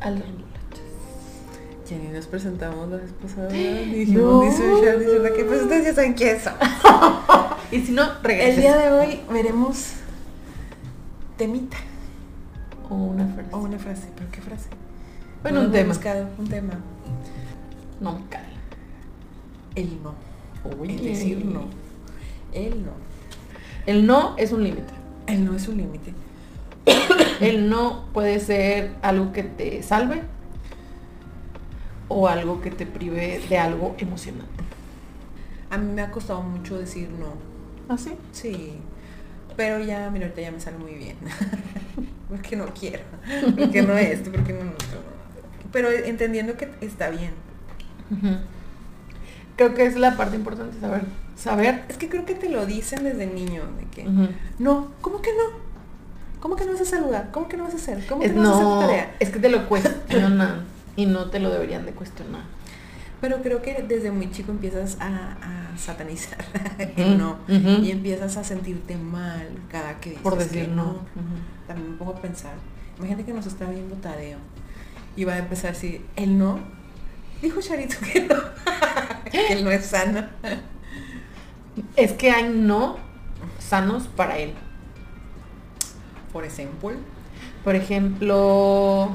A los Ya ni nos presentamos la vez pasada. Dijimos, dice dice la que pues ustedes ya saben qué son. Y si no, El regresen. día de hoy veremos temita O una frase. o una frase, pero qué frase. Bueno, No un tema. buscado un tema. No me cae. El no. Oye. El decir no. El no. El no es un límite. El no es un límite. El no puede ser algo que te salve o algo que te prive de algo emocionante. A mí me ha costado mucho decir no. ¿Ah, sí? Sí. Pero ya, mira, ahorita ya me sale muy bien. porque no quiero. Porque no esto, porque no. Pero entendiendo que está bien. Creo que es la parte importante saber. Saber. Es que creo que te lo dicen desde niño, de que no, ¿cómo que no? ¿Cómo que no vas a saludar? ¿Cómo que no vas a hacer? ¿Cómo que no, vas a hacer tu tarea? es que te lo cuestionan y no te lo deberían de cuestionar. Pero creo que desde muy chico empiezas a, a satanizar el no y empiezas a sentirte mal cada que dices Por decir que no. También me pongo a pensar, imagínate que nos está viendo Tadeo y va a empezar así, el no, dijo Charito que no, que él no es sano. Es que hay no sanos para él. Por ejemplo, Por ejemplo,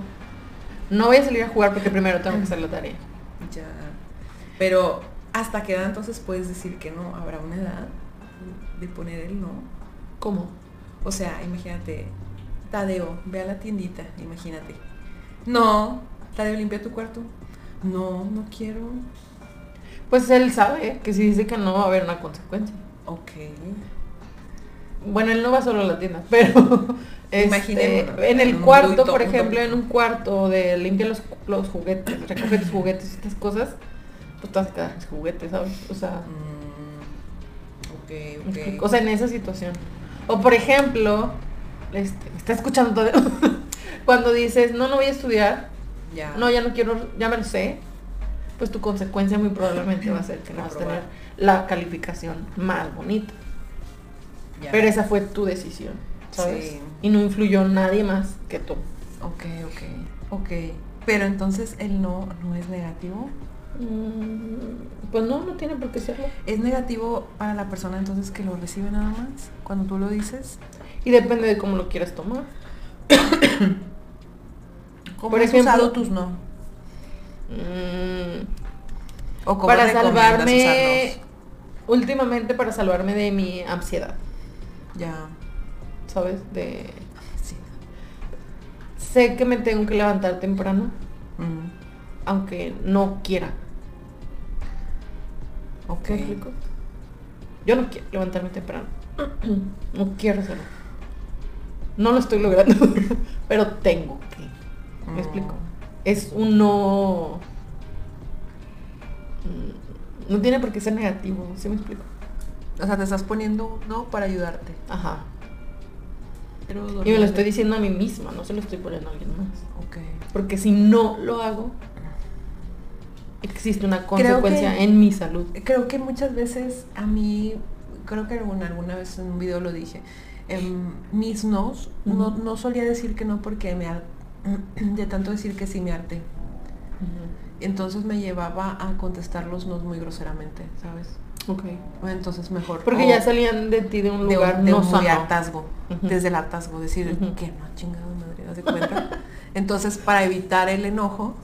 no voy a salir a jugar porque primero tengo que hacer la tarea. ya. Pero hasta qué edad entonces puedes decir que no, habrá una edad de poner el no. ¿Cómo? O sea, imagínate, Tadeo, ve a la tiendita, imagínate. No, Tadeo, limpia tu cuarto. No, no quiero. Pues él sabe que si dice que no va a haber una consecuencia. Ok. Bueno, él no va solo a la tienda, pero este, en el cuarto, por ejemplo, en un cuarto de limpiar los, los juguetes, recoger tus juguetes y estas cosas, pues te vas a quedar sin juguetes, ¿sabes? O sea, Mm, o sea, en esa situación. O por ejemplo, este, está escuchando todo. Cuando dices, no, no voy a estudiar, ya. no, ya no quiero, ya me lo sé, pues tu consecuencia muy probablemente va a ser que no vas a tener la calificación más bonita. Pero esa fue tu decisión, ¿sabes? Sí. Y no influyó nadie más que tú. Ok, ok. Ok. Pero entonces el no no es negativo. Mm, Pues no, no tiene por qué serlo. ¿Es negativo para la persona entonces que lo recibe nada más? Cuando tú lo dices. Y depende de cómo lo quieras tomar. ¿Cómo Por has ejemplo- usado tus no? Mm, ¿O cómo para salvarme, últimamente para salvarme de mi ansiedad, Ya. ¿sabes? De Sí. sé que me tengo que levantar temprano, Mm, aunque no quiera. ok. ¿Me explico? Yo no quiero levantarme temprano. No quiero hacerlo. No lo estoy logrando, pero tengo que. ¿Me Mm. explico? Es un no. mm, No tiene por qué ser negativo, ¿sí me explico? O sea, te estás poniendo no para ayudarte. Ajá. Pero Y me lo estoy diciendo a mí misma, no se lo estoy poniendo a alguien más. Ok. Porque si no lo hago, existe una que- consecuencia en mi salud. Creo que muchas veces a mí, creo que alguna, alguna vez en un video lo dije, em, mis nos, no, Ujú. no solía decir que no porque me de tanto decir que sí me harté. Entonces me llevaba a contestar los nos muy groseramente, ¿sabes? Ok. O entonces mejor. Porque o ya salían de ti de un lugar de no un muy hartazgo, desde el hartazgo, decir que no, chingado madre, ¿das de cuenta? Entonces, para evitar el enojo,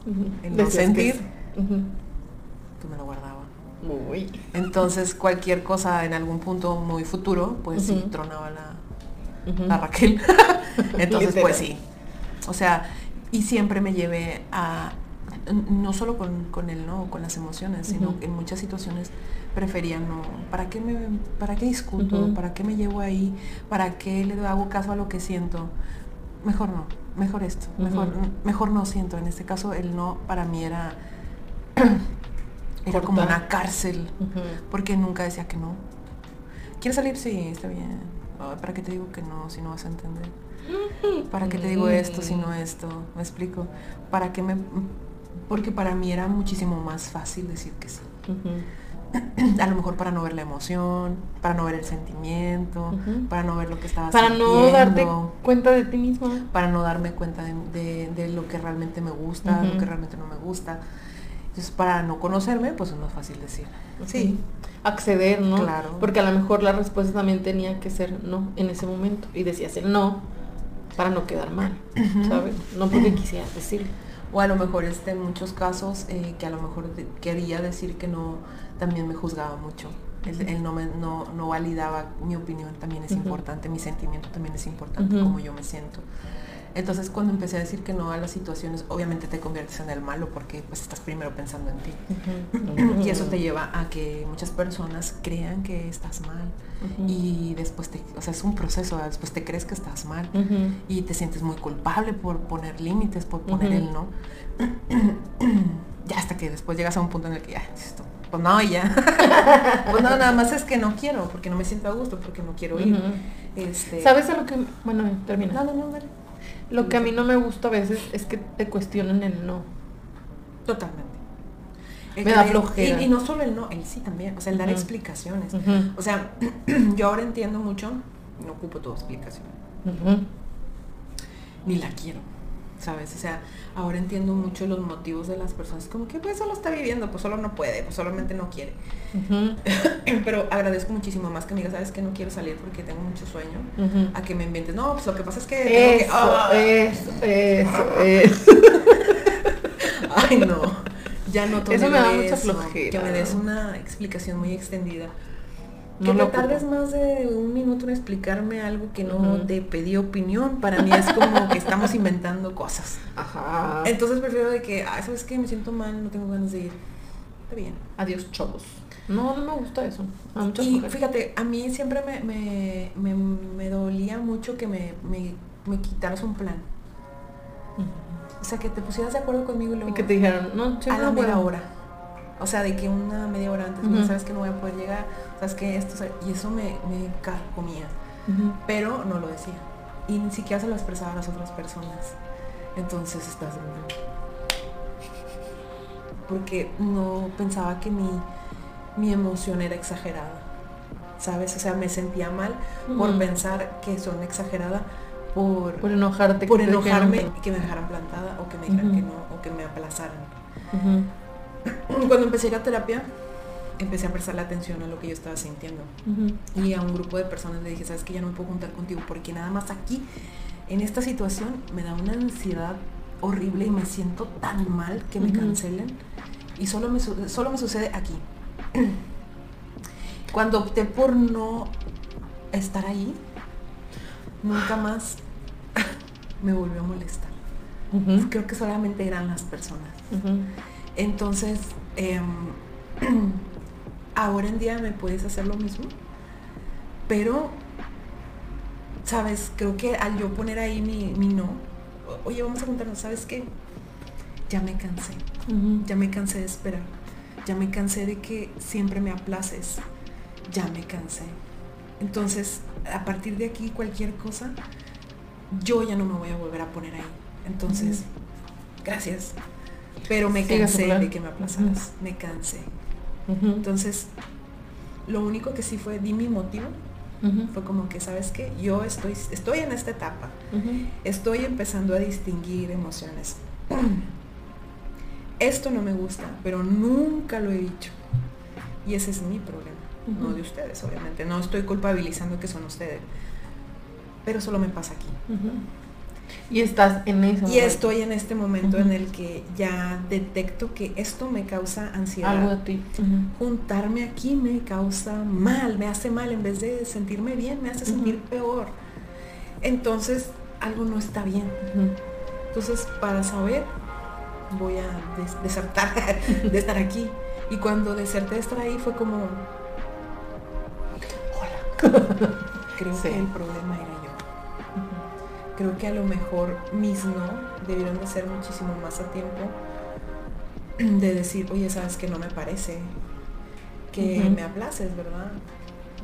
el no que sentir, pues me lo guardaba. Uy. Entonces cualquier cosa en algún punto muy futuro, pues sí, tronaba la, la Raquel. Entonces pues sí. O sea, y siempre me llevé a, no solo con, con el no, con las emociones, sino en muchas situaciones prefería no. ¿Para qué, me, para qué discuto? ¿Para qué me llevo ahí? ¿Para qué le hago caso a lo que siento? Mejor no, mejor esto, mejor, mejor no siento. En este caso el no para mí era, era como una cárcel porque nunca decía que no. ¿Quieres salir? Sí, está bien. Ay, ¿Para qué te digo que no si no vas a entender? ¿Para qué te digo esto si no esto? ¿Me explico? ¿Para qué me...? Porque para mí era muchísimo más fácil decir que sí. a lo mejor para no ver la emoción, para no ver el sentimiento, para no ver lo que estaba Para no darte cuenta de ti misma. para no darme cuenta de, de- de lo que realmente me gusta, lo que realmente no me gusta. Entonces, para no conocerme, pues es más fácil decir. Sí, Acceder, ¿no? Claro. Porque a lo mejor la respuesta también tenía que ser no en ese momento. Y decías el no para no quedar mal, ¿sabes? No porque quisieras decirlo. O a lo mejor este, en muchos casos eh, que a lo mejor de- quería decir que no, también me juzgaba mucho. Él, no, me, no, no validaba mi opinión, también es importante, mi sentimiento también es importante, como yo me siento. Entonces cuando empecé a decir que no a las situaciones, obviamente te conviertes en el malo porque pues estás primero pensando en ti. Y eso te lleva a que muchas personas crean que estás mal. Y después te, o sea, es un proceso, después te crees que estás mal y te sientes muy culpable por poner límites, por poner el no. ya hasta que después llegas a un punto en el que ya, esto, pues no, ya. pues no, nada más es que no quiero, porque no me siento a gusto, porque no quiero ir. Este, ¿Sabes a lo que... Bueno, termina. No, no, no, dale. Lo que a mí no me gusta a veces es que te cuestionen el no. Totalmente. El Me da flojera. Y, y no solo el no, el sí también, o sea, el dar explicaciones. O sea, yo ahora entiendo mucho, no ocupo tu explicación, ni la quiero, ¿sabes? O sea, ahora entiendo mucho los motivos de las personas, como que pues solo está viviendo, pues solo no puede, pues solamente no quiere. Pero agradezco muchísimo más que me sabes que no quiero salir porque tengo mucho sueño, a que me inventes, no, pues lo que pasa es que ¡Ah! eso, eso, eso. Ay, no. Ya no Eso me da mucha eso, flojera. Que me des una explicación muy extendida. No que me tardes más de un minuto en explicarme algo que no te pedí opinión. Para mí es como que estamos inventando cosas. Ajá. Entonces prefiero de que, ah, ¿sabes qué? Me siento mal, no tengo ganas de ir. Está bien. Adiós, chavos. No, no me gusta eso. A muchas Y mujeres. fíjate, a mí siempre me, me, me, me dolía mucho que me, me, me quitaras un plan. O sea, que te pusieras de acuerdo conmigo y luego... Y que te dijeron, no, a la no puedo. media hora. O sea, de que una media hora antes, Ujú. "Mira, sabes que no voy a poder llegar, sabes que esto, sabe-". y eso me, me carcomía. Pero no lo decía. Y ni siquiera se lo expresaba a las otras personas. Entonces estás porque no pensaba que mi, mi emoción era exagerada. ¿Sabes? O sea, me sentía mal por pensar que son exagerada por, Por enojarte. por que enojarme que- y que me dejaran plantada o que me dijeran que no o que me aplazaran. Cuando empecé a ir a terapia, empecé a prestarle atención a lo que yo estaba sintiendo. Y a un grupo de personas le dije, sabes que ya no me puedo juntar contigo porque nada más aquí, en esta situación, me da una ansiedad horrible y me siento tan mal que me cancelen. Y solo me, solo me sucede aquí. Cuando opté por no estar ahí, nunca más me volvió a molestar. Creo que solamente eran las personas. Entonces, em, ahora en día me puedes hacer lo mismo, pero, sabes, creo que al yo poner ahí mi, mi no, oye, vamos a juntarnos, ¿sabes qué? Ya me cansé, ya me cansé de esperar, ya me cansé de que siempre me aplaces, ya me cansé. Entonces, a partir de aquí, cualquier cosa, yo ya no me voy a volver a poner ahí. Entonces, gracias. Pero me cansé de que me aplazaras, me cansé. Entonces, lo único que sí fue, di mi motivo, fue como que, ¿sabes qué? Yo estoy, estoy en esta etapa, estoy empezando a distinguir emociones. Esto no me gusta, pero nunca lo he dicho. Y ese es mi problema, no de ustedes, obviamente. No estoy culpabilizando que son ustedes. Pero solo me pasa aquí. Y estás en eso. Y estoy en este momento en el que ya detecto que esto me causa ansiedad. Algo a ti. Juntarme aquí me causa mal, me hace mal, en vez de sentirme bien, me hace sentir peor. Entonces, algo no está bien. Entonces, para saber, voy a des- desertar de estar aquí. Y cuando deserté de estar ahí fue como, hola. Creo Sí. que el problema era yo. Creo que a lo mejor mis no debieron de ser muchísimo más a tiempo de decir, oye, sabes que no me parece que me aplaces, ¿verdad?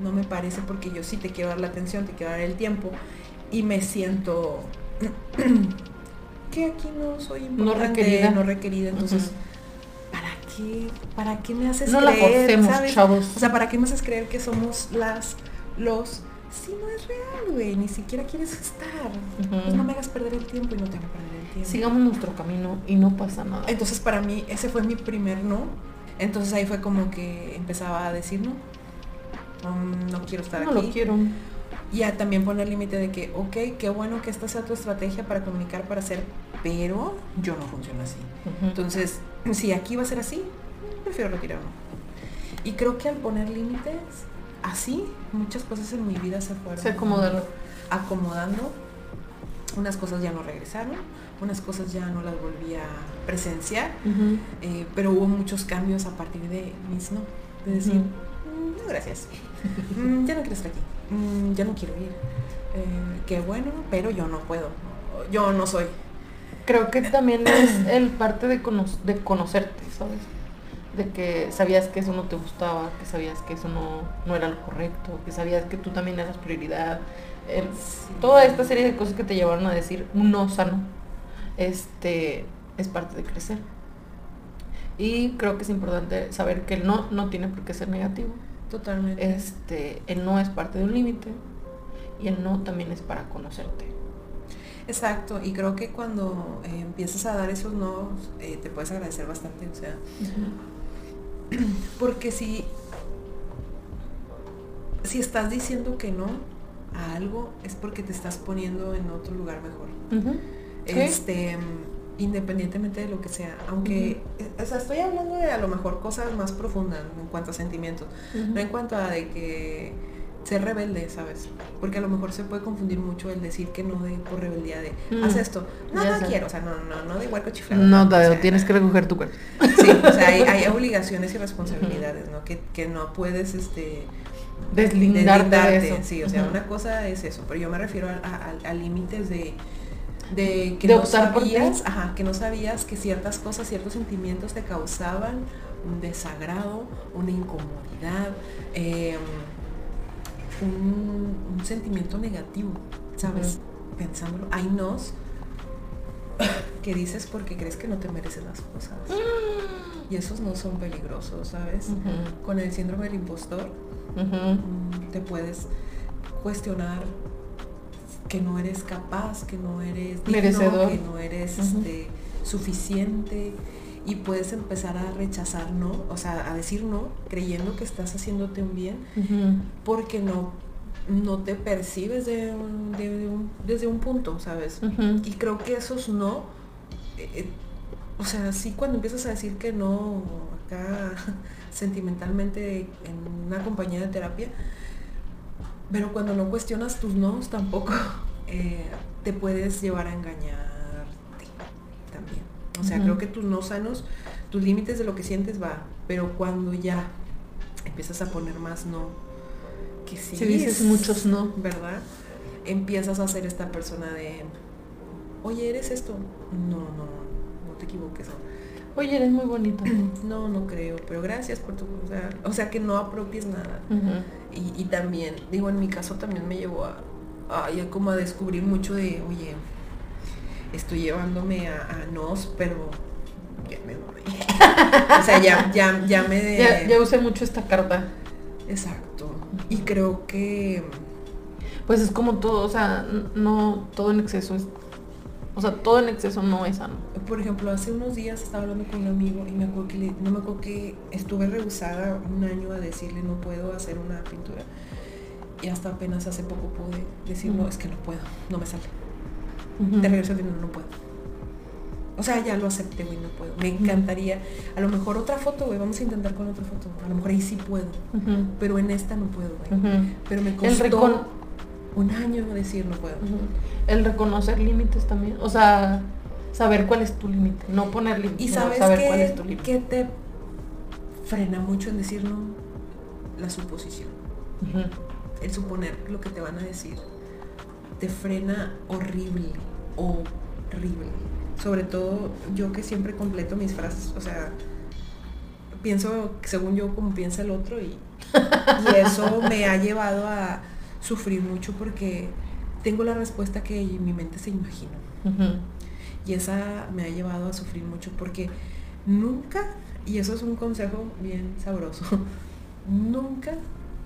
No me parece porque yo sí te quiero dar la atención, te quiero dar el tiempo y me siento que aquí no soy importante, requerida. no requerida, entonces, Ujú. ¿para qué? qué, para qué me haces No la creer, forcemos, ¿sabes? chavos. O sea, ¿para qué me haces creer que somos las, los, si no es real, güey, ni siquiera quieres estar. Pues no me hagas perder el tiempo y no te hago perder el tiempo. Sigamos nuestro camino y no pasa nada. Entonces para mí ese fue mi primer no. Entonces ahí fue como que empezaba a decir no. No quiero estar no aquí. lo quiero. Y a también poner límite de que, ok, qué bueno que esta sea tu estrategia para comunicar, para hacer, pero yo no funciono así. Entonces, si aquí va a ser así, prefiero retirarme. Y creo que al poner límites, así, muchas cosas en mi vida se fueron Se acomodaron. acomodando. Unas cosas ya no regresaron, unas cosas ya no las volví a presenciar, eh, pero hubo muchos cambios a partir de mis no. De decir. "Mm, no, gracias. Mm, ya no quiero estar aquí. Mm, ya no quiero ir. Eh, qué bueno, pero yo no puedo. Yo no soy. Creo que también es el parte de, cono- de conocerte, ¿sabes? De que sabías que eso no te gustaba, que sabías que eso no, no era lo correcto, que sabías que tú también eras prioridad. El- Sí. toda esta serie de cosas que te llevaron a decir un no sano, este, es parte de crecer. Y creo que es importante saber que el no no tiene por qué ser negativo. Totalmente. Este, el no es parte de un límite y el no también es para conocerte. Exacto, y creo que cuando eh, empiezas a dar esos no, eh, te puedes agradecer bastante, o sea, porque si, si estás diciendo que no a algo, es porque te estás poniendo en otro lugar mejor. Este, independientemente de lo que sea, aunque, o sea, estoy hablando de a lo mejor cosas más profundas en cuanto a sentimientos, no en cuanto a de que ser rebelde, ¿sabes? Porque a lo mejor se puede confundir mucho el decir que no de por rebeldía de Mm. haz esto. No, Ya no sé. quiero, o sea, no, no, no de huerco chiflado. No, o Tadeo, sea, tienes que recoger tu cuerpo. Sí, o sea, hay, hay obligaciones y responsabilidades, ¿no? Que, que no puedes, este, Deslindarte de deslindarte, eso. Sí, o sea, una cosa es eso, pero yo me refiero a, a- a- a límites de de que De no sabías, ajá, que no sabías que ciertas cosas, ciertos sentimientos te causaban un desagrado, una incomodidad, eh, un, un sentimiento negativo, ¿sabes? Pensándolo, hay nos que dices porque crees que no te mereces las cosas. Y esos no son peligrosos, ¿sabes? Con el síndrome del impostor, mm, te puedes cuestionar que no eres capaz, que no eres digno, Merecedor. que no eres este, suficiente y puedes empezar a rechazar no, o sea, a decir no, creyendo que estás haciéndote un bien porque no no te percibes de un- de un- desde un punto, ¿sabes? Y creo que esos no, eh, o sea, sí cuando empiezas a decir que no acá sentimentalmente en una compañía de terapia, pero cuando no cuestionas tus nos tampoco eh, te puedes llevar a también. O sea, creo que tus no sanos, tus límites de lo que sientes va, pero cuando ya empiezas a poner más no, que sí, Si dices es- muchos no. ¿verdad? Empiezas a ser esta persona de, oye, ¿eres esto? No, no, no te equivoques. Oye, eres muy bonita. No, no creo, pero gracias por tu... O sea, o sea que no apropies nada. Y, y también, digo, en mi caso también me llevó a, a ya como a descubrir mucho de, oye, estoy llevándome a, a nos, pero ya me voy. o sea, ya, ya, ya me... Ya, ya usé mucho esta carta. Exacto. Y creo que... Pues es como todo, o sea, no todo en exceso es. O sea, todo en exceso no es sano. Por ejemplo, hace unos días estaba hablando con un amigo y me acuerdo que le- no me acuerdo que estuve rehusada un año a decirle no puedo hacer una pintura. Y hasta apenas hace poco pude decir no, es que no puedo, no me sale. Te regreso el dinero, no puedo. O sea, ya lo acepté, güey, no puedo. Me encantaría. A lo mejor otra foto, güey, vamos a intentar con otra foto. A lo mejor ahí sí puedo. Pero en esta no puedo, güey. Pero me costó un año decir no puedo. El reconocer límites también. O sea, saber cuál es tu límite. No poner límites. Y saber cuál es tu límite. qué te frena mucho en decir no, la suposición. El suponer lo que te van a decir te frena horrible, horrible. Sobre todo yo que siempre completo mis frases, o sea, pienso según yo como piensa el otro y, y eso me ha llevado a sufrir mucho porque tengo la respuesta que mi mente se imagina. Y esa me ha llevado a sufrir mucho porque nunca Y eso es un consejo bien sabroso. nunca,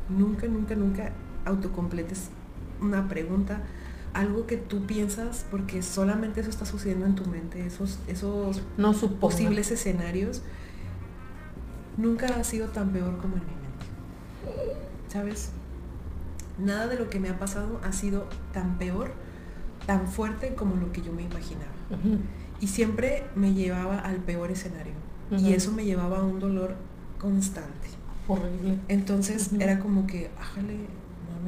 nunca, nunca, nunca autocompletes una pregunta, algo que tú piensas, porque solamente eso está sucediendo en tu mente, esos, esos No posibles escenarios, nunca ha sido tan peor como en mi mente. ¿Sabes? Nada de lo que me ha pasado ha sido tan peor, tan fuerte como lo que yo me imaginaba. Y siempre me llevaba al peor escenario. Y eso me llevaba a un dolor constante. Horrible. Entonces Ujú. era como que, ájale,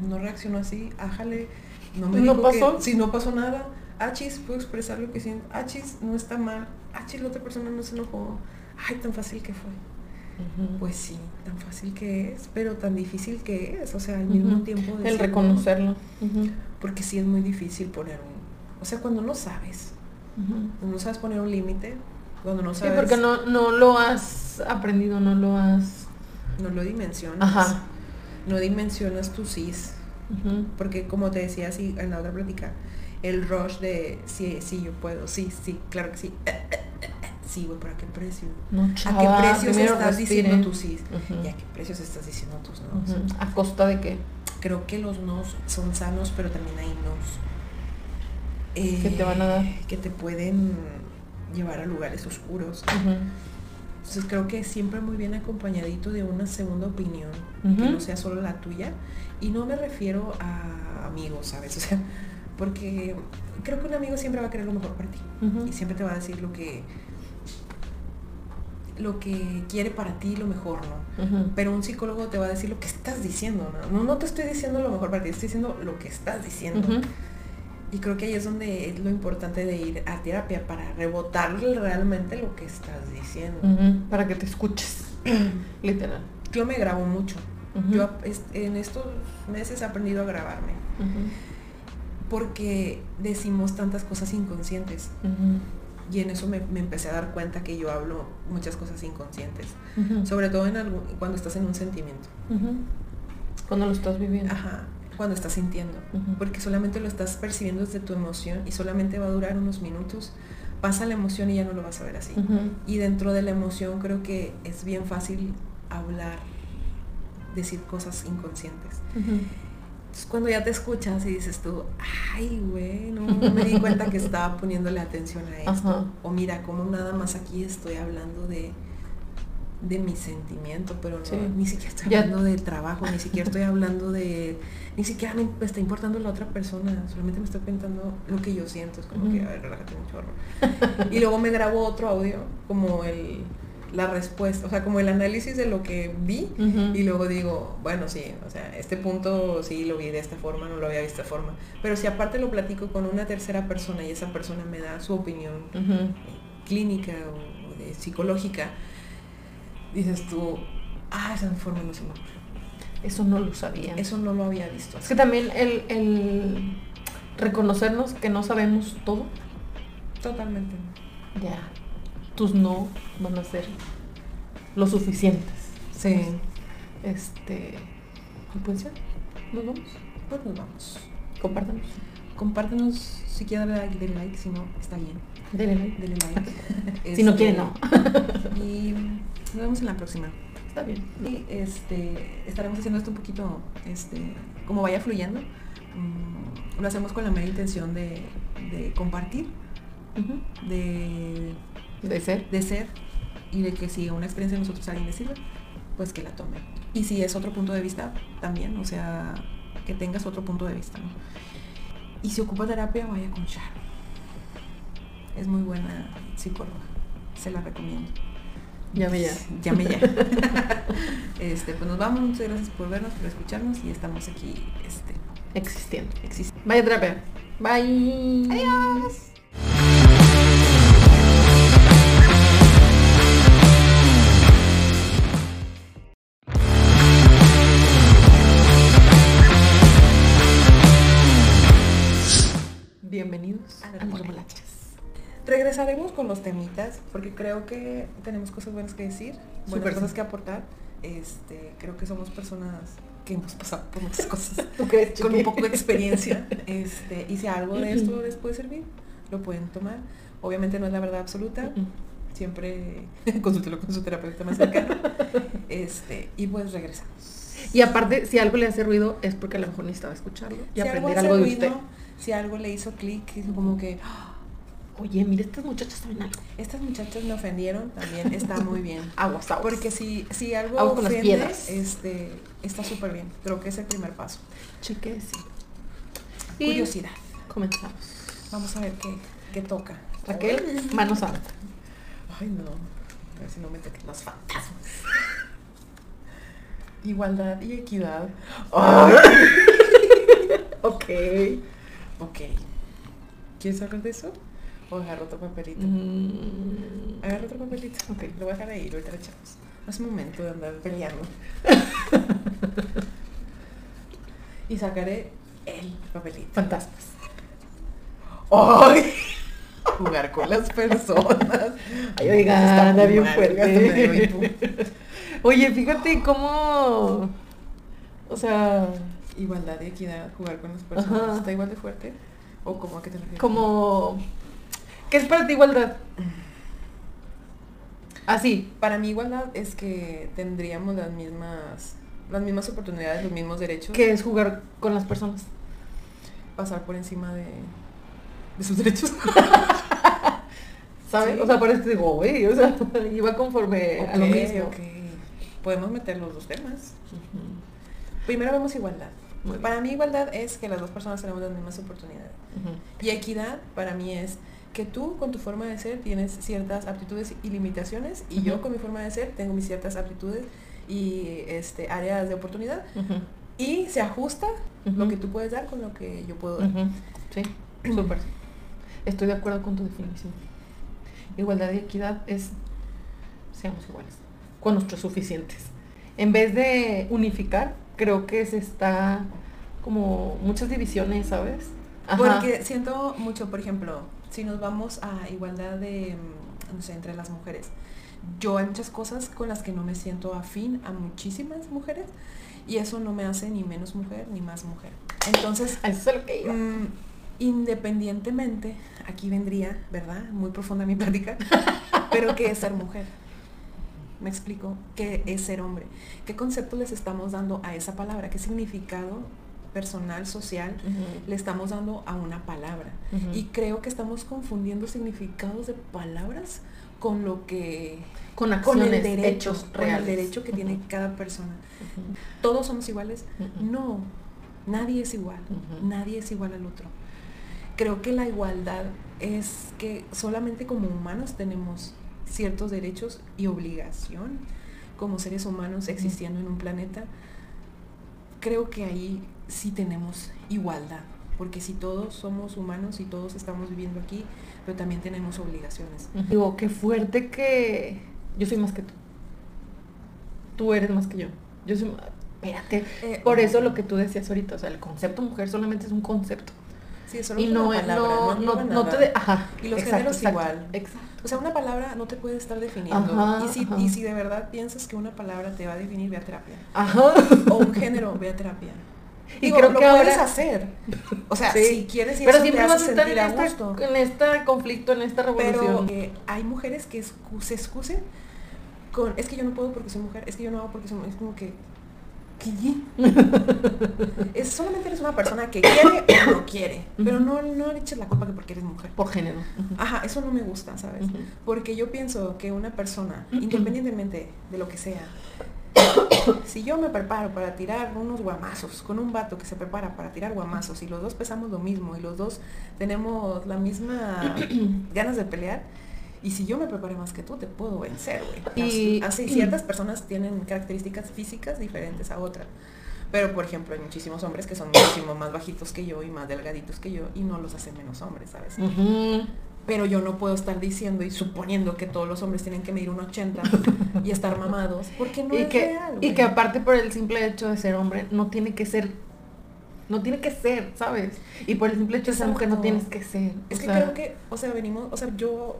no, no reaccionó así, ájale, no me ¿No dijo que- pasó? si no pasó nada, achis, puedo expresar lo que siento, achis, no está mal, achis, la otra persona no se enojó, ay, tan fácil que fue. Pues sí, tan fácil que es, pero tan difícil que es, o sea, al mismo tiempo El reconocerlo. Porque sí es muy difícil poner un, o sea, cuando no sabes, cuando no sabes poner un límite, cuando no Sí, sabes, porque no, no lo has aprendido, no lo has... no lo dimensionas, Ajá. no dimensionas tu cis, Porque como te decía así en la otra plática, el rush de sí, sí, yo puedo, sí, sí, claro que sí, sí, güey, ¿pero a qué precio? No, ¿A qué chava, precios estás diciendo tus sí? ¿Y a qué precios estás diciendo tus no? ¿A costa de qué? Creo que los nos son sanos, pero también hay nos. eh, Que te van a dar. Que te pueden llevar a lugares oscuros. Entonces creo que siempre muy bien acompañadito de una segunda opinión, que no sea solo la tuya. Y no me refiero a amigos, ¿sabes? O sea, porque creo que un amigo siempre va a querer lo mejor para ti. Y siempre te va a decir lo que lo que quiere para ti lo mejor, ¿no? Pero un psicólogo te va a decir lo que estás diciendo, ¿no? No, no te estoy diciendo lo mejor para ti, estoy diciendo lo que estás diciendo. Y creo que ahí es donde es lo importante de ir a terapia para rebotar realmente lo que estás diciendo. Para que te escuches. Literal. Yo me grabo mucho. Yo en estos meses he aprendido a grabarme porque decimos tantas cosas inconscientes. Y en eso me, me empecé a dar cuenta que yo hablo muchas cosas inconscientes. Sobre todo en algún- cuando estás en un sentimiento. Cuando lo estás viviendo. Ajá, cuando estás sintiendo. Porque solamente lo estás percibiendo desde tu emoción y solamente va a durar unos minutos. Pasa la emoción y ya no lo vas a ver así. Y dentro de la emoción creo que es bien fácil hablar, decir cosas inconscientes. Entonces cuando ya te escuchas y dices tú, ay, güey, no, no me di cuenta que estaba poniéndole atención a esto. O mira, como nada más aquí estoy hablando de, de mi sentimiento, pero no, Sí. ni siquiera estoy Ya- hablando de trabajo, ni siquiera estoy hablando de, ni siquiera me, está importando la otra persona, solamente me estoy pensando lo que yo siento, es como que, a ver, relájate un chorro. y luego me grabo otro audio, como el, la respuesta, o sea, como el análisis de lo que vi, y luego digo, bueno, sí, o sea, este punto sí lo vi de esta forma, no lo había visto de esta forma. Pero si aparte lo platico con una tercera persona y esa persona me da su opinión eh, clínica o, o de psicológica, dices tú, ah, esa forma no se me ocurrió. Eso no lo sabía. Eso no lo había visto. Es que también el, el reconocernos que no sabemos todo, Totalmente. ya, tus no van a ser lo suficientes. Sí. Este, y pues ya, nos vamos. Pues nos vamos. Compártanos. Compártenos si quieren darle like, si no, está bien. Denle like. Denle like. Si no Este, quieren, no. Y nos vemos en la próxima. Está bien. Y este, estaremos haciendo esto un poquito, este, como vaya fluyendo. Mm, lo hacemos con la mera intención de, de compartir, de, De ser. de ser y de que si una experiencia de nosotros a alguien le sirve, pues que la tome. Y si es otro punto de vista, también, o sea, que tengas otro punto de vista. ¿no? Y si ocupa terapia, vaya con Sharon. Es muy buena psicóloga, se la recomiendo. Llame ya. Llame ya. este, pues nos vamos, muchas gracias por vernos, por escucharnos y estamos aquí, este, Existiendo. existiendo. Vaya terapia. Bye. Adiós. Regresaremos con los temitas, porque creo que tenemos cosas buenas que decir, buenas cosas que aportar. Este, creo que somos personas que hemos pasado por muchas cosas ¿Tú crees, con un poco de experiencia. Este, y si algo de esto les puede servir, lo pueden tomar. Obviamente no es la verdad absoluta. Siempre consúltelo con su terapeuta más cercano. este, y pues regresamos. Y aparte, si algo le hace ruido, es porque a lo mejor necesitaba escucharlo y Si aprender algo de ruido, usted. Si algo le hizo clic, como que "Ah, Oye, mire, estas muchachas saben algo. estas muchachas me ofendieron, también está muy bien. Aguas, aguas. Porque si, si algo Aguas con ofende, este, está súper bien. Creo que es el primer paso. Cheque, sí. Y Curiosidad. comenzamos. Vamos a ver qué, qué toca. Raquel, mano santa. Ay, no. A ver si no me toquen los fantasmas. Igualdad y equidad. Ok. Ok. ¿Quieres hablar de eso? O agarro otro papelito. Mm, Agarro otro papelito. Ok. Lo voy a dejar ahí, ahorita lo echamos. No es momento de andar peleando. y sacaré el papelito. fantasmas. ¡Ay! Jugar con las personas. Ay, oiga, anda bien fuerte. Oye, fíjate cómo. O sea, Igualdad y equidad, jugar con las personas. Ajá. ¿Está igual de fuerte? ¿O cómo a qué te refieres? como. ¿Qué es para ti igualdad? Así. Para mí igualdad es que tendríamos las mismas las mismas oportunidades, los mismos derechos. ¿Qué es jugar con las personas? Pasar por encima de, de sus derechos. ¿Sabes? Sí. O sea, te digo, güey, o sea, iba conforme a lo mismo. Podemos meter los dos temas. Primero vemos igualdad. muy bien. Para mí igualdad es que las dos personas tenemos las mismas oportunidades. Y equidad para mí es que tú con tu forma de ser tienes ciertas aptitudes y limitaciones y yo con mi forma de ser tengo mis ciertas aptitudes y este, áreas de oportunidad y se ajusta lo que tú puedes dar con lo que yo puedo dar. Sí, súper. Estoy de acuerdo con tu definición. Igualdad y equidad es seamos iguales, con nuestros suficientes. En vez de unificar, creo que se está como muchas divisiones, ¿sabes? Ajá. Porque siento mucho, por ejemplo, si nos vamos a igualdad de, mm, no sé, entre las mujeres, yo hay muchas cosas con las que no me siento afín a muchísimas mujeres y eso no me hace ni menos mujer ni más mujer. Entonces, eso es lo que mm, independientemente, aquí vendría, ¿verdad? Muy profunda mi plática, pero ¿qué es ser mujer? Me explico, ¿qué es ser hombre? ¿Qué concepto les estamos dando a esa palabra? ¿Qué significado personal, social le estamos dando a una palabra. Y creo que estamos confundiendo significados de palabras con lo que con el derecho, hechos con el derecho que tiene cada persona. ¿Todos somos iguales? No, nadie es igual, nadie es igual al otro. Creo que la igualdad es que solamente como humanos tenemos ciertos derechos y obligación como seres humanos existiendo en un planeta. Creo que ahí sí tenemos igualdad, porque si todos somos humanos y todos estamos viviendo aquí, pero también tenemos obligaciones. Digo, qué fuerte que yo soy más que tú. Tú eres más que yo. Yo soy ma- Espérate. Eh, Por eso lo que tú decías ahorita, o sea, el concepto mujer solamente es un concepto. Sí, solo Y es no, una palabra, no, no, engloba no te nada. de- ajá. Y los exacto, géneros exacto, igual. Exacto. O sea, una palabra no te puede estar definiendo. Ajá, y, si, ajá. y si de verdad piensas que una palabra te va a definir, ve a terapia. Ajá. O un género, ve a terapia. Y Digo, creo lo que puedes ahora- hacer. O sea, Sí. si quieres y Pero eso te siempre hace vas a estar en, a esta, gusto. en este conflicto, en esta Pero revolución. eh, hay mujeres que se excusen con, es que yo no puedo porque soy mujer, es que yo no hago porque soy mujer. Es como que, es solamente eres una persona que quiere o no quiere. Pero no, no le eches la culpa que porque eres mujer. Por género. Ajá, eso no me gusta, ¿sabes? Porque yo pienso que una persona, independientemente de lo que sea, si yo me preparo para tirar unos guamazos con un vato que se prepara para tirar guamazos y los dos pesamos lo mismo y los dos tenemos la misma ganas de pelear, y si yo me preparé más que tú, te puedo vencer, güey. Y- Así, ciertas personas tienen características físicas diferentes a otras. Pero, por ejemplo, hay muchísimos hombres que son muchísimo más bajitos que yo y más delgaditos que yo y no los hacen menos hombres, ¿sabes? Pero yo no puedo estar diciendo y suponiendo que todos los hombres tienen que medir un 80 y estar mamados, porque no y, es que, real. y que aparte por el simple hecho de ser hombre, no tiene que ser, no tiene que ser, ¿sabes? Y por el simple hecho de ser mujer no tienes que ser. Es que sea, creo que, o sea, venimos, o sea, yo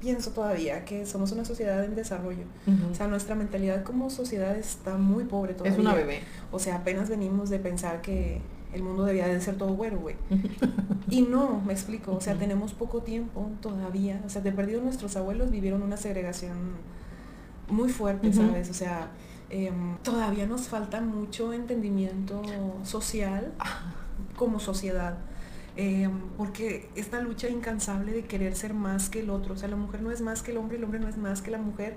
pienso todavía que somos una sociedad en desarrollo. O sea, nuestra mentalidad como sociedad está muy pobre todavía. es una bebé. O sea, apenas venimos de pensar que el mundo debía de ser todo güero, güey. Y no, me explico, o sea, tenemos poco tiempo todavía, o sea, de perdido nuestros abuelos vivieron una segregación muy fuerte, ¿sabes? O sea, em, todavía nos falta mucho entendimiento social como sociedad. Em, porque esta lucha incansable de querer ser más que el otro, o sea, la mujer no es más que el hombre, el hombre no es más que la mujer,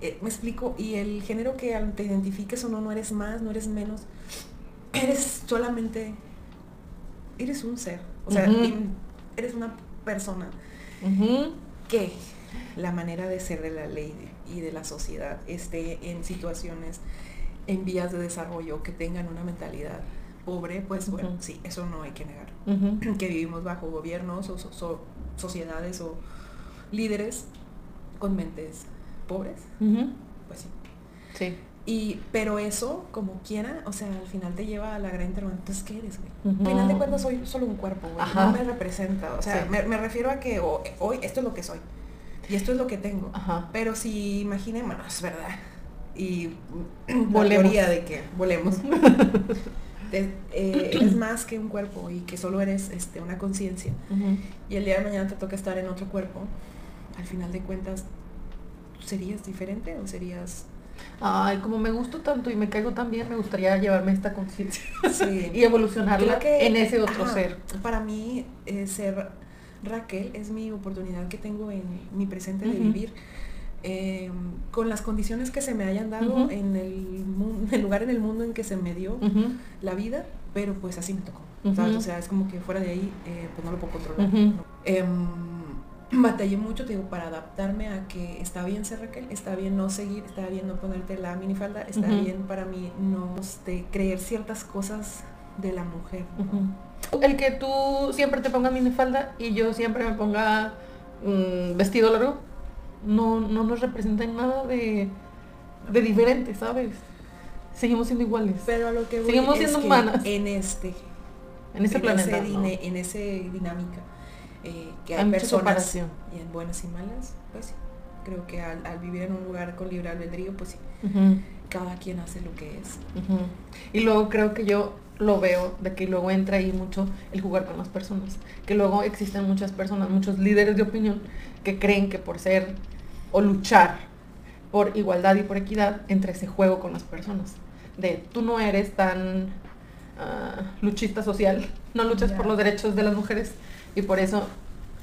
eh, me explico, y el género que te identifiques o no, no eres más, no eres menos, eres solamente, eres un ser, o sea, eres una persona que la manera de ser de la ley y de la sociedad esté en situaciones, en vías de desarrollo, que tengan una mentalidad pobre, pues bueno, sí, eso no hay que negar. Que vivimos bajo gobiernos o sociedades o líderes con mentes pobres, pues sí. Sí. Y, pero eso, como quiera, o sea, al final te lleva a la gran interrogante, entonces, ¿qué eres, güey? Al final de cuentas soy solo un cuerpo, güey. No me representa. O sea, me, refiero a que hoy esto es lo que soy. Y esto es lo que tengo. Pero si imaginen, bueno, es verdad. Y volemos. de que volemos. Eh, eres más que un cuerpo y que solo eres este, una conciencia. Y el día de mañana te toca estar en otro cuerpo. Al final de cuentas, ¿serías diferente o serías Ay, como me gusto tanto y me caigo tan bien, me gustaría llevarme esta conciencia y evolucionarla en ese otro ser. Para mí, eh, ser Raquel es mi oportunidad que tengo en mi presente de vivir Em, con las condiciones que se me hayan dado en, el, lugar en el mundo en que se me dio la vida, pero pues así me tocó. O sea, es como que fuera de ahí, eh, pues no lo puedo controlar. Batallé mucho, te digo, para adaptarme a que está bien ser Raquel, está bien no seguir, está bien no ponerte la minifalda, está bien para mí no este, creer ciertas cosas de la mujer. El que tú siempre te pongas minifalda y yo siempre me ponga mm, vestido largo, no, no nos representan nada de, de diferente, ¿sabes? Seguimos siendo iguales. Pero a lo que Seguimos siendo humanas. En este. En ese planeta. En ese dinámica. Eh, que hay, personas y en buenas y malas, pues sí. Creo que al, vivir en un lugar con libre albedrío, pues sí. Cada quien hace lo que es. Y luego creo que yo lo veo de que luego entra ahí mucho el jugar con las personas. Que luego existen muchas personas, muchos líderes de opinión que creen que por ser o luchar por igualdad y por equidad entre ese juego con las personas. De tú no eres tan ah, luchista social, no luchas por los derechos de las mujeres y por eso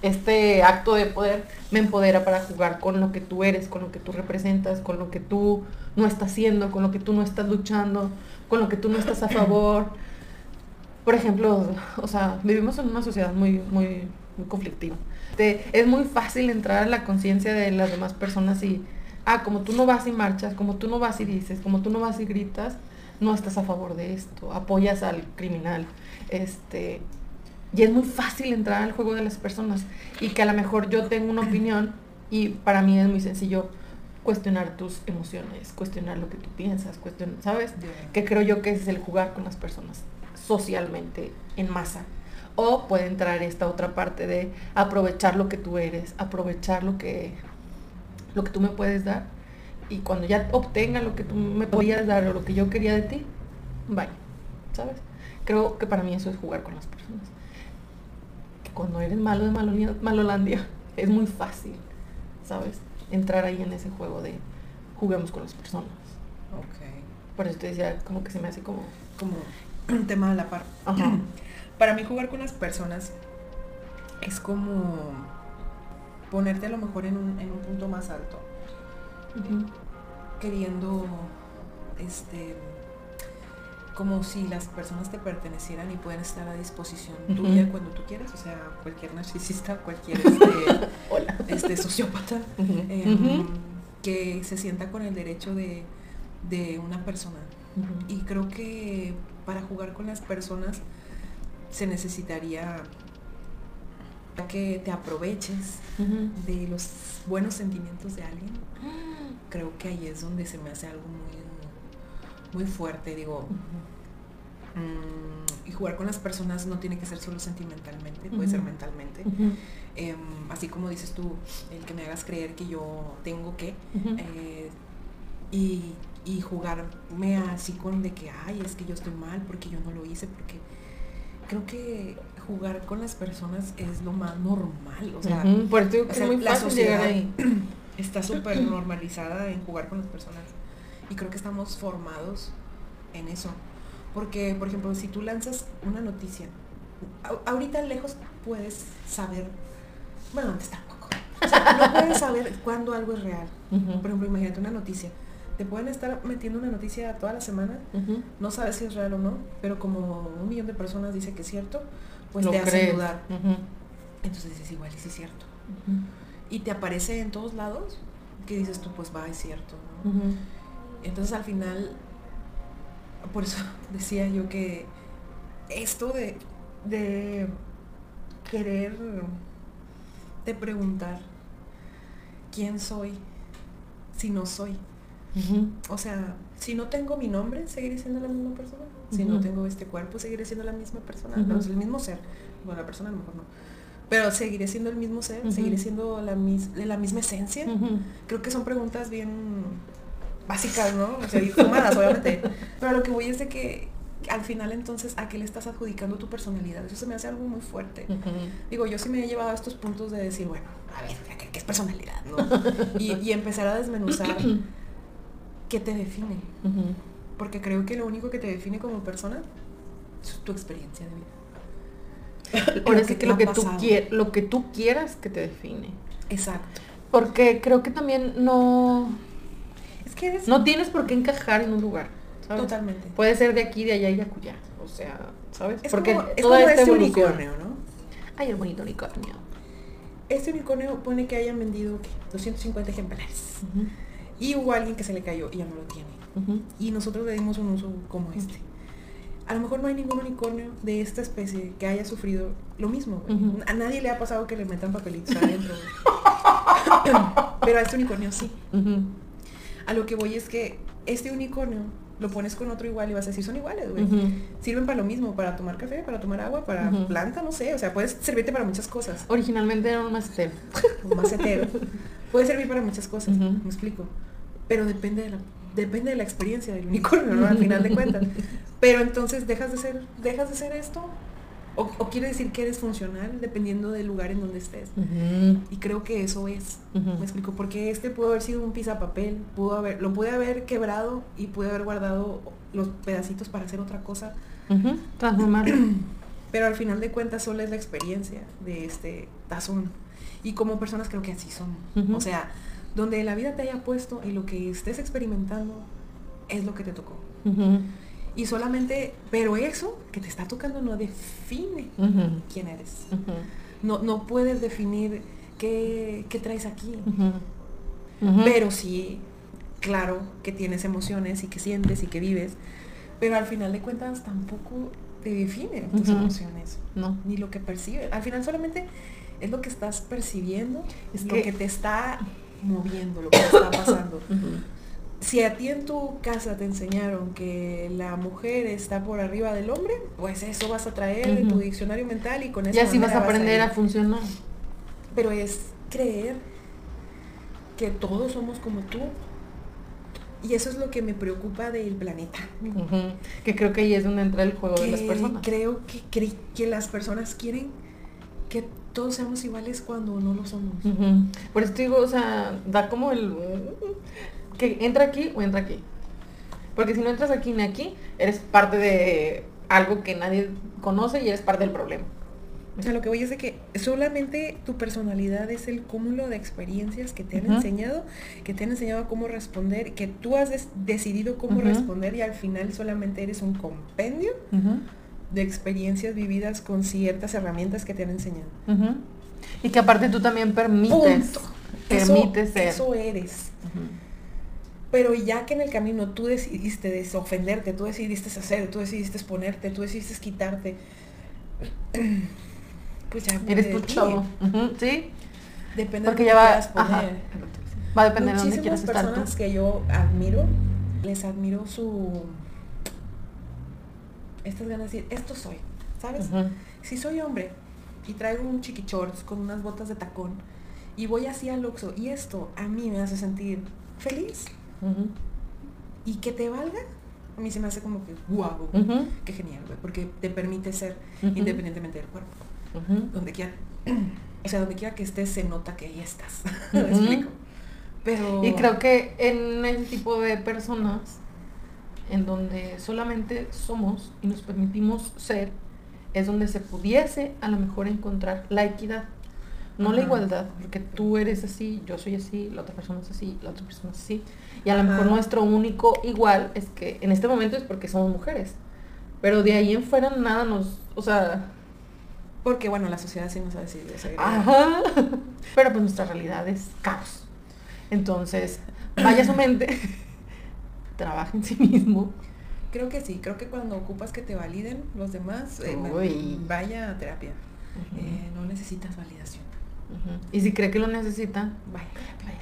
este acto de poder me empodera para jugar con lo que tú eres, con lo que tú representas, con lo que tú no estás haciendo, con lo que tú no estás luchando, con lo que tú no estás a favor. Por ejemplo, o sea, vivimos en una sociedad muy, muy, muy conflictiva. es muy fácil entrar a la conciencia de las demás personas y, ah, como tú no vas y marchas, como tú no vas y dices, como tú no vas y gritas, no estás a favor de esto, apoyas al criminal. Este, y es muy fácil entrar al juego de las personas y que a lo mejor yo tengo una opinión y para mí es muy sencillo cuestionar tus emociones, cuestionar lo que tú piensas, cuestionar, ¿sabes? Que creo yo que es el jugar con las personas socialmente en masa. O puede entrar esta otra parte de aprovechar lo que tú eres, aprovechar lo que, lo que tú me puedes dar. Y cuando ya obtenga lo que tú me podías dar o lo que yo quería de ti, vaya, ¿sabes? Creo que para mí eso es jugar con las personas. Cuando eres malo de Malolandia, es muy fácil, ¿sabes? Entrar ahí en ese juego de juguemos con las personas. Ok. Por eso te decía, como que se me hace como... Como un tema a la par. Para mí jugar con las personas es como ponerte a lo mejor en un, punto más alto. Queriendo, este, como si las personas te pertenecieran y pueden estar a disposición tuya cuando tú quieras, o sea, cualquier narcisista, cualquier este, este sociópata, em, que se sienta con el derecho de, de una persona. Y creo que para jugar con las personas se necesitaría que te aproveches de los buenos sentimientos de alguien. Creo que ahí es donde se me hace algo muy, muy fuerte. Digo, mm, y jugar con las personas no tiene que ser solo sentimentalmente, puede ser mentalmente. Em, así como dices tú, el que me hagas creer que yo tengo que. Eh, y y jugarme así con de que, ay, es que yo estoy mal porque yo no lo hice, porque creo que jugar con las personas es lo más normal. O sea, Por que o sea, es muy la fácil sociedad ahí. está súper normalizada en jugar con las personas. Y creo que estamos formados en eso. Porque, por ejemplo, si tú lanzas una noticia, ahorita lejos puedes saber, bueno, antes tampoco. O sea, no puedes saber cuándo algo es real. Por ejemplo, imagínate una noticia. Te pueden estar metiendo una noticia toda la semana, no sabes si es real o no, pero como un millón de personas dice que es cierto, pues Lo te hacen dudar. Entonces dices, igual, y sí es cierto. Y te aparece en todos lados que dices tú, pues va, es cierto. ¿no? Entonces al final, por eso decía yo que esto de, de querer, de preguntar quién soy si no soy. O sea, si no tengo mi nombre, seguiré siendo la misma persona. Si no tengo este cuerpo, seguiré siendo la misma persona. Es el mismo ser. Bueno, la persona a lo mejor no. Pero seguiré siendo el mismo ser, seguiré siendo la, mis- la misma esencia. Creo que son preguntas bien básicas, ¿no? O sea, y fumadas, obviamente. Pero lo que voy es de que al final entonces, ¿a qué le estás adjudicando tu personalidad? Eso se me hace algo muy fuerte. Digo, yo sí me he llevado a estos puntos de decir, bueno, a ver, ¿qué, qué es personalidad? ¿no? Y, y empezar a desmenuzar qué te define. Porque creo que lo único que te define como persona es tu experiencia de vida. Ahora sí que tú lo que tú quieras que te define. Exacto. Porque creo que también no, No tienes por qué encajar en un lugar. ¿sabes? totalmente. Puede ser de aquí, de allá y de acullá. O sea, ¿sabes? Es Porque como, es toda como esta este evolución. unicornio, ¿no? Ay, el bonito unicornio. Este unicornio pone que hayan vendido ¿qué? 250 ejemplares. Y hubo alguien que se le cayó y ya no lo tiene. Y nosotros le dimos un uso como este. A lo mejor no hay ningún unicornio de esta especie que haya sufrido lo mismo. A nadie le ha pasado que le metan papelitos adentro. Pero a este unicornio sí. A lo que voy es que este unicornio lo pones con otro igual y vas a decir son iguales, güey. Sirven para lo mismo, para tomar café, para tomar agua, para planta, no sé. O sea, puedes servirte para muchas cosas. Originalmente era un macetero. un macetero. Puede servir para muchas cosas, me explico. Pero depende de la, depende de la experiencia del unicornio, ¿no? Al final de cuentas. Pero entonces dejas de ser, dejas de ser esto. O, o quiere decir que eres funcional dependiendo del lugar en donde estés. Y creo que eso es. Me explico, porque este pudo haber sido un papel pudo haber, lo pude haber quebrado y pude haber guardado los pedacitos para hacer otra cosa. Transformar. Pero al final de cuentas solo es la experiencia de este tazón. Y como personas creo que así somos. O sea, donde la vida te haya puesto y lo que estés experimentando es lo que te tocó. Y solamente, pero eso que te está tocando no define quién eres. No, no puedes definir qué, qué traes aquí. Pero sí, claro que tienes emociones y que sientes y que vives. Pero al final de cuentas tampoco te definen tus emociones. No. ni lo que percibes. Al final solamente es lo que estás percibiendo, Es es lo que- que te está moviendo, lo que te está pasando. Si a ti en tu casa te enseñaron que la mujer está por arriba del hombre, pues eso vas a traer en tu diccionario mental y con eso Y así vas a aprender a funcionar. Pero es creer que todos somos como tú. Y eso es lo que me preocupa del planeta. Que creo que ahí es donde entra el juego de las personas. creo que, las personas quieren que todos seamos iguales cuando no lo somos. Por eso te digo, o sea, da como el... Que entra aquí o entra aquí. Porque si no entras aquí ni aquí, eres parte de algo que nadie conoce y eres parte del problema. O sea, lo que voy es de que solamente tu personalidad es el cúmulo de experiencias que te han enseñado, que te han enseñado cómo responder, que tú has decidido cómo responder y al final solamente eres un compendio de experiencias vividas con ciertas herramientas que te han enseñado. Y que aparte tú también permites. Punto. Eso, Permites ser. eso eres. Pero ya que en el camino tú decidiste desofenderte, tú decidiste hacer, tú decidiste ponerte, tú decidiste quitarte, pues ya Eres tu chavo. ¿Sí? Depende Porque de ya va, ajá, va a depender de dónde Muchísimas quieras estar personas tú. que yo admiro, les admiro su estas ganas de decir, esto soy, ¿sabes? Si soy hombre y traigo un chiqui shorts con unas botas de tacón y voy así al Oxxo y esto a mí me hace sentir feliz Y que te valga, a mí se me hace como que guau, Ujú, qué genial, güey, porque te permite ser independientemente del cuerpo. Donde quiera, o sea, donde quiera que estés se nota que ahí estás. ¿Me explico? Pero Y creo que en ese tipo de personas, en donde solamente somos y nos permitimos ser, es donde se pudiese a lo mejor encontrar la equidad. No la igualdad, porque tú eres así, yo soy así, la otra persona es así, la otra persona es así. Y a lo mejor nuestro único igual es que en este momento es porque somos mujeres. Pero de ahí en fuera nada nos, o sea, porque bueno, la sociedad sí nos ha decidido. Ajá. Pero pues nuestra realidad es caos. Entonces, vaya su mente, trabaja en sí mismo. Creo que sí, creo que cuando ocupas que te validen los demás, eh, vaya a terapia. Eh, no necesitas validación. Y si cree que lo necesita, Vaya. vaya.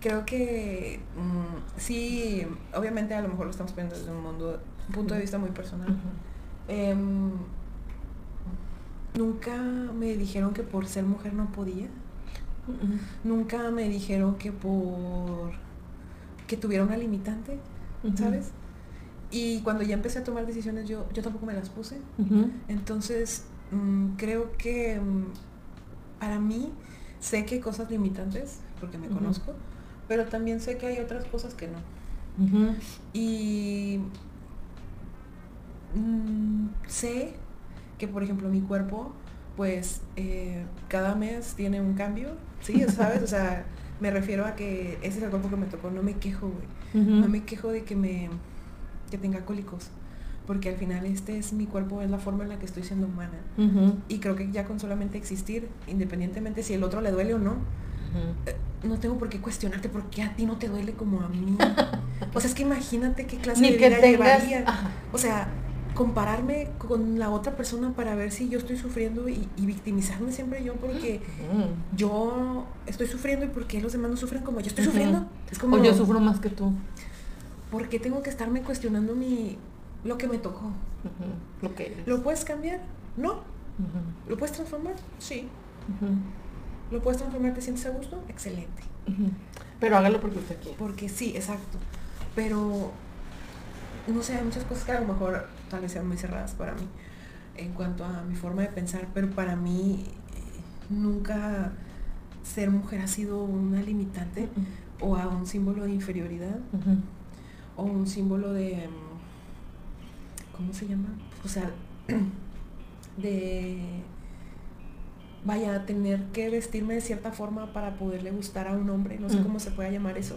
Creo que mm, sí, obviamente a lo mejor lo estamos viendo desde un mundo, un punto de vista muy personal. Em, nunca me dijeron que por ser mujer no podía. Nunca me dijeron que por que tuviera una limitante. ¿sabes? Y cuando ya empecé a tomar decisiones yo, yo tampoco me las puse. Entonces, mm, creo que mm, para mí sé que hay cosas limitantes, porque me conozco, pero también sé que hay otras cosas que no. Y mm, sé que, por ejemplo, mi cuerpo, pues eh, cada mes tiene un cambio, ¿sí? ¿Sabes? O sea, me refiero a que ese es el cuerpo que me tocó, no me quejo, güey. No me quejo de que me que tenga cólicos, porque al final este es mi cuerpo, es la forma en la que estoy siendo humana. Y creo que ya con solamente existir, independientemente si el otro le duele o no, eh, no tengo por qué cuestionarte por qué a ti no te duele como a mí. o sea, es que imagínate qué clase Ni de vida tengas. llevaría. O sea, compararme con la otra persona para ver si yo estoy sufriendo y, y victimizarme siempre yo porque Mm. yo estoy sufriendo y porque los demás no sufren como yo estoy sufriendo. Es como, O yo sufro más que tú. ¿por qué tengo que estarme cuestionando mi lo que me tocó? Lo que eres. ¿Lo puedes cambiar? No. ¿Lo puedes transformar? Sí. ¿Lo puedes transformar? ¿Te sientes a gusto? Excelente. Pero hágalo porque usted quiere. Porque sí, exacto. Pero, no sé, hay muchas cosas que a lo mejor tal vez sean muy cerradas para mí en cuanto a mi forma de pensar, pero para mí eh, nunca ser mujer ha sido una limitante o a un símbolo de inferioridad o un símbolo de, mm, ¿cómo se llama? O sea, de, vaya, tener que vestirme de cierta forma para poderle gustar a un hombre, no sé Mm. cómo se puede llamar eso.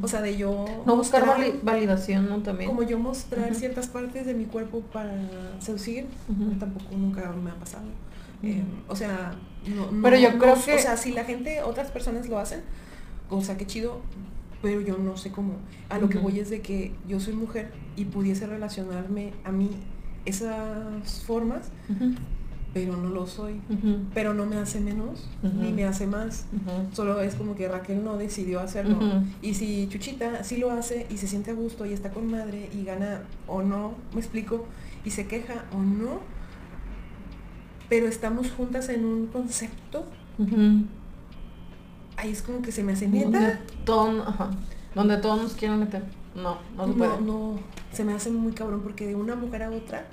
O sea, de yo... no buscar mostrar- validación, ¿no? También. Como yo mostrar ciertas partes de mi cuerpo para seducir, Ujú. tampoco nunca me ha pasado. Eh, o sea, no, no- Pero yo no- creo que- O sea, si la gente, otras personas lo hacen, o sea, qué chido, pero yo no sé cómo. A lo que voy es de que yo soy mujer y pudiese relacionarme a mí esas formas, pero no lo soy. Pero no me hace menos, ni me hace más. Solo es como que Raquel no decidió hacerlo. Y si Chuchita sí lo hace y se siente a gusto y está con madre y gana o no, me explico, y se queja o no, pero estamos juntas en un concepto. Ahí es como que se me hace Donde neta. todos, ajá, donde todos nos quieren meter. No, no se puede. No, no, se me hace muy cabrón porque de una mujer a otra,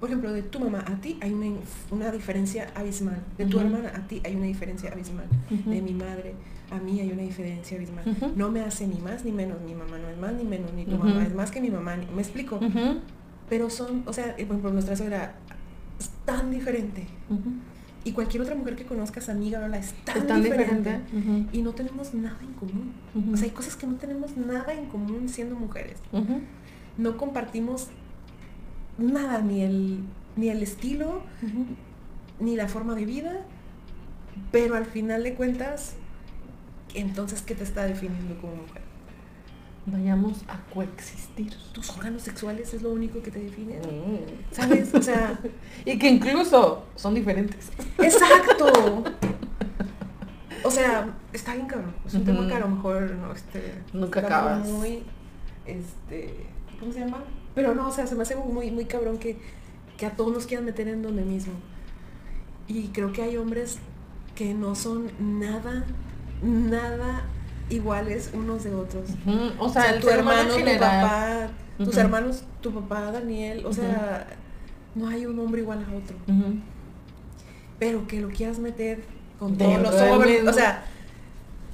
por ejemplo, de tu mamá a ti hay una, diferencia abismal, de tu hermana a ti hay una diferencia abismal, de mi madre a mí hay una diferencia abismal. No me hace ni más ni menos, mi mamá no es más ni menos, ni tu mamá es más que mi mamá, ni- me explico. Pero son, o sea, eh, por ejemplo, nuestra suegra es tan diferente. Y cualquier otra mujer que conozcas, amiga, es tan, Es tan diferente. Y no tenemos nada en común. O sea, hay cosas que no tenemos nada en común siendo mujeres. No compartimos nada, ni el, ni el estilo, ni la forma de vida. Pero al final de cuentas, entonces, ¿qué te está definiendo como mujer? Vayamos a coexistir. Tus órganos sexuales es lo único que te define. Mm. ¿Sabes? O sea, Y que incluso son diferentes. Exacto. O sea, está bien cabrón. Es un tema que a lo mejor no, este, Nunca acabas. Muy, este, ¿cómo se llama? Pero no, o sea, se me hace muy, muy cabrón que, que a todos nos quieran meter en donde mismo. Y creo que hay hombres que no son nada, nada iguales unos de otros. O sea, tu hermano, tu papá, tus hermanos, tu papá, Daniel, o sea, no hay un hombre igual a otro. Pero que lo quieras meter con todos los hombres, o sea,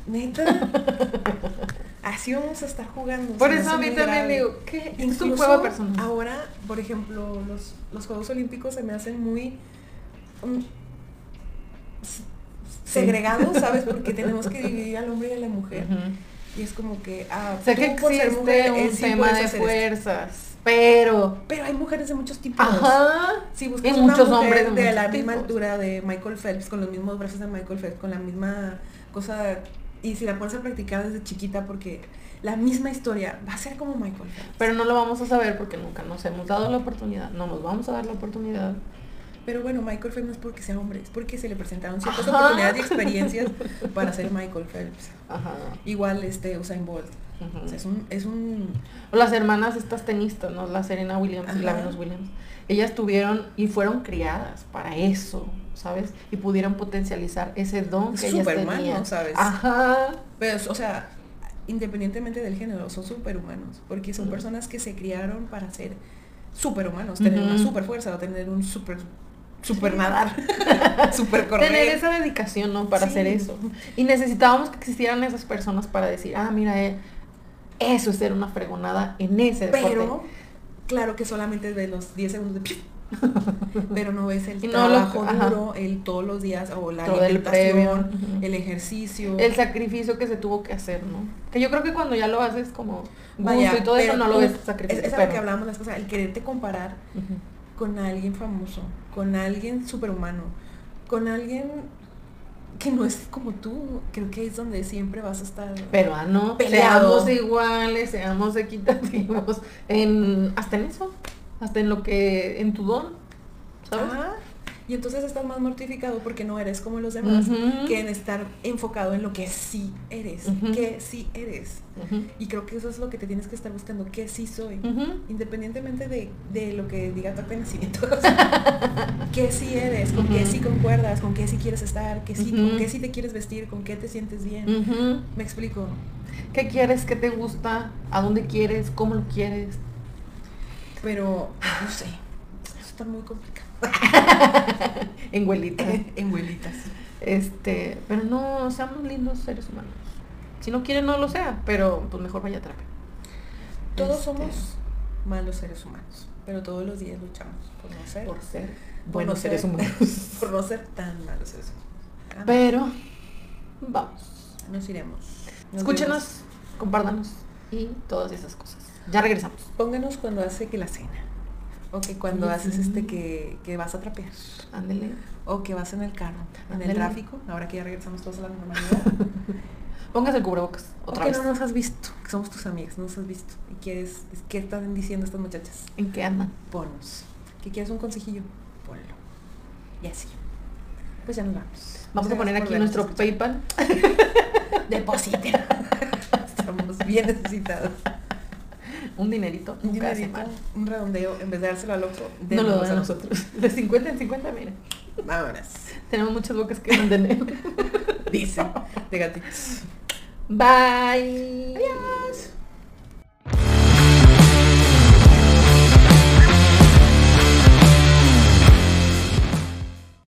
neta, así vamos a estar jugando. Por eso a mí también digo, ¿qué? Es un Incluso juego personal. ahora, por ejemplo, los, los Juegos Olímpicos se me hacen muy segregados, ¿sabes? Porque tenemos que dividir al hombre y a la mujer. Y es como que, ah, Sé que tú por ser mujer, un sí tema de esto. fuerzas, pero... Pero hay mujeres de muchos tipos. Ajá. Si buscas Y una muchos mujer hombres de de, muchos la misma altura de Michael Phelps, con los mismos brazos de Michael Phelps, con la misma cosa, y si la pones a practicar desde chiquita, porque la misma historia va a ser como Michael Phelps. Pero no lo vamos a saber porque nunca nos hemos dado la oportunidad. No nos vamos a dar la oportunidad. Pero bueno, Michael Phelps no es porque sea hombre, es porque se le presentaron ciertas Ajá. oportunidades y experiencias para ser Michael Phelps. Ajá. Igual este Usain Bolt. O sea, es un, es un las hermanas estas tenistas, ¿no? La Serena Williams y la. Venus Williams. Ellas tuvieron y fueron criadas para eso, ¿sabes? Y pudieron potencializar ese don que ellas Superhumano, tenían. ¿sabes? Ajá. Pero, o sea, independientemente del género, son superhumanos, porque son personas que se criaron para ser superhumanos, tener una super fuerza o tener un super super nadar, super correr. Tener esa dedicación, ¿no? Para Sí. hacer eso. Y necesitábamos que existieran esas personas para decir, ah, mira, eh, eso es ser una fregonada en ese deporte. Pero claro que solamente ves los 10 segundos de pero no ves el no lo- trabajo ajá. duro, el todos los días o la Todo el previo. alimentación, Ujú. el ejercicio. el sacrificio que se tuvo que hacer, ¿no? Que yo creo que cuando ya lo haces como gusto Vaya, y todo eso no lo ves Es, sacrificio. es lo pero- que hablábamos la vez pasada, el quererte comparar. Con alguien famoso, con alguien superhumano, con alguien que no es como tú, creo que es donde siempre vas a estar. Pero ah, no, Peleado. seamos iguales, seamos equitativos, en, hasta en eso, hasta en lo que, en tu don, ¿sabes? Y entonces estás más mortificado porque no eres como los demás, que en estar enfocado en lo que sí eres, Ujú. que sí eres. Y creo que eso es lo que te tienes que estar buscando, que sí soy. Independientemente de, de lo que diga tu acta de nacimiento. que sí eres, con qué sí concuerdas, con qué sí quieres estar, que sí, con qué sí te quieres vestir, con qué te sientes bien. Me explico. ¿Qué quieres? ¿Qué te gusta? ¿A dónde quieres? ¿Cómo lo quieres? Pero, no sé, eso está muy complicado. En huelita. en vuelitas. Este, pero no, seamos lindos seres humanos. Si no quieren, no lo sea, pero pues mejor vaya a terapia. Todos Este, somos malos seres humanos, pero todos los días luchamos por no ser, por ser por buenos no seres ser- humanos. por no ser tan malos seres humanos. Pero, vamos. Nos iremos. Nos Escúchenos, compártanos y todas esas cosas. Ya regresamos. Pónganos cuando hace que la cena. O que cuando haces sí. este que, que vas a trapear. Ándele. O que vas en el carro, en el tráfico, ahora que ya regresamos todos a la normalidad. Póngase el cubrebocas o otra que vez. no nos has visto, que somos tus amigas, no nos has visto. ¿Y quieres, qué están diciendo estas muchachas? ¿En qué andan? Ponos. ¿Que quieres un consejillo? Ponlo. Y así. Pues ya nos vamos. Vamos a poner aquí nuestro PayPal. Depositen. Estamos bien necesitados. Un dinerito. Un dinerito, semana. un redondeo, en vez de dárselo al otro, No lo dan a nosotros. De 50 en 50, miren. Vámonos. Tenemos muchas bocas que venden. Dice. De gatitos. Bye. Adiós.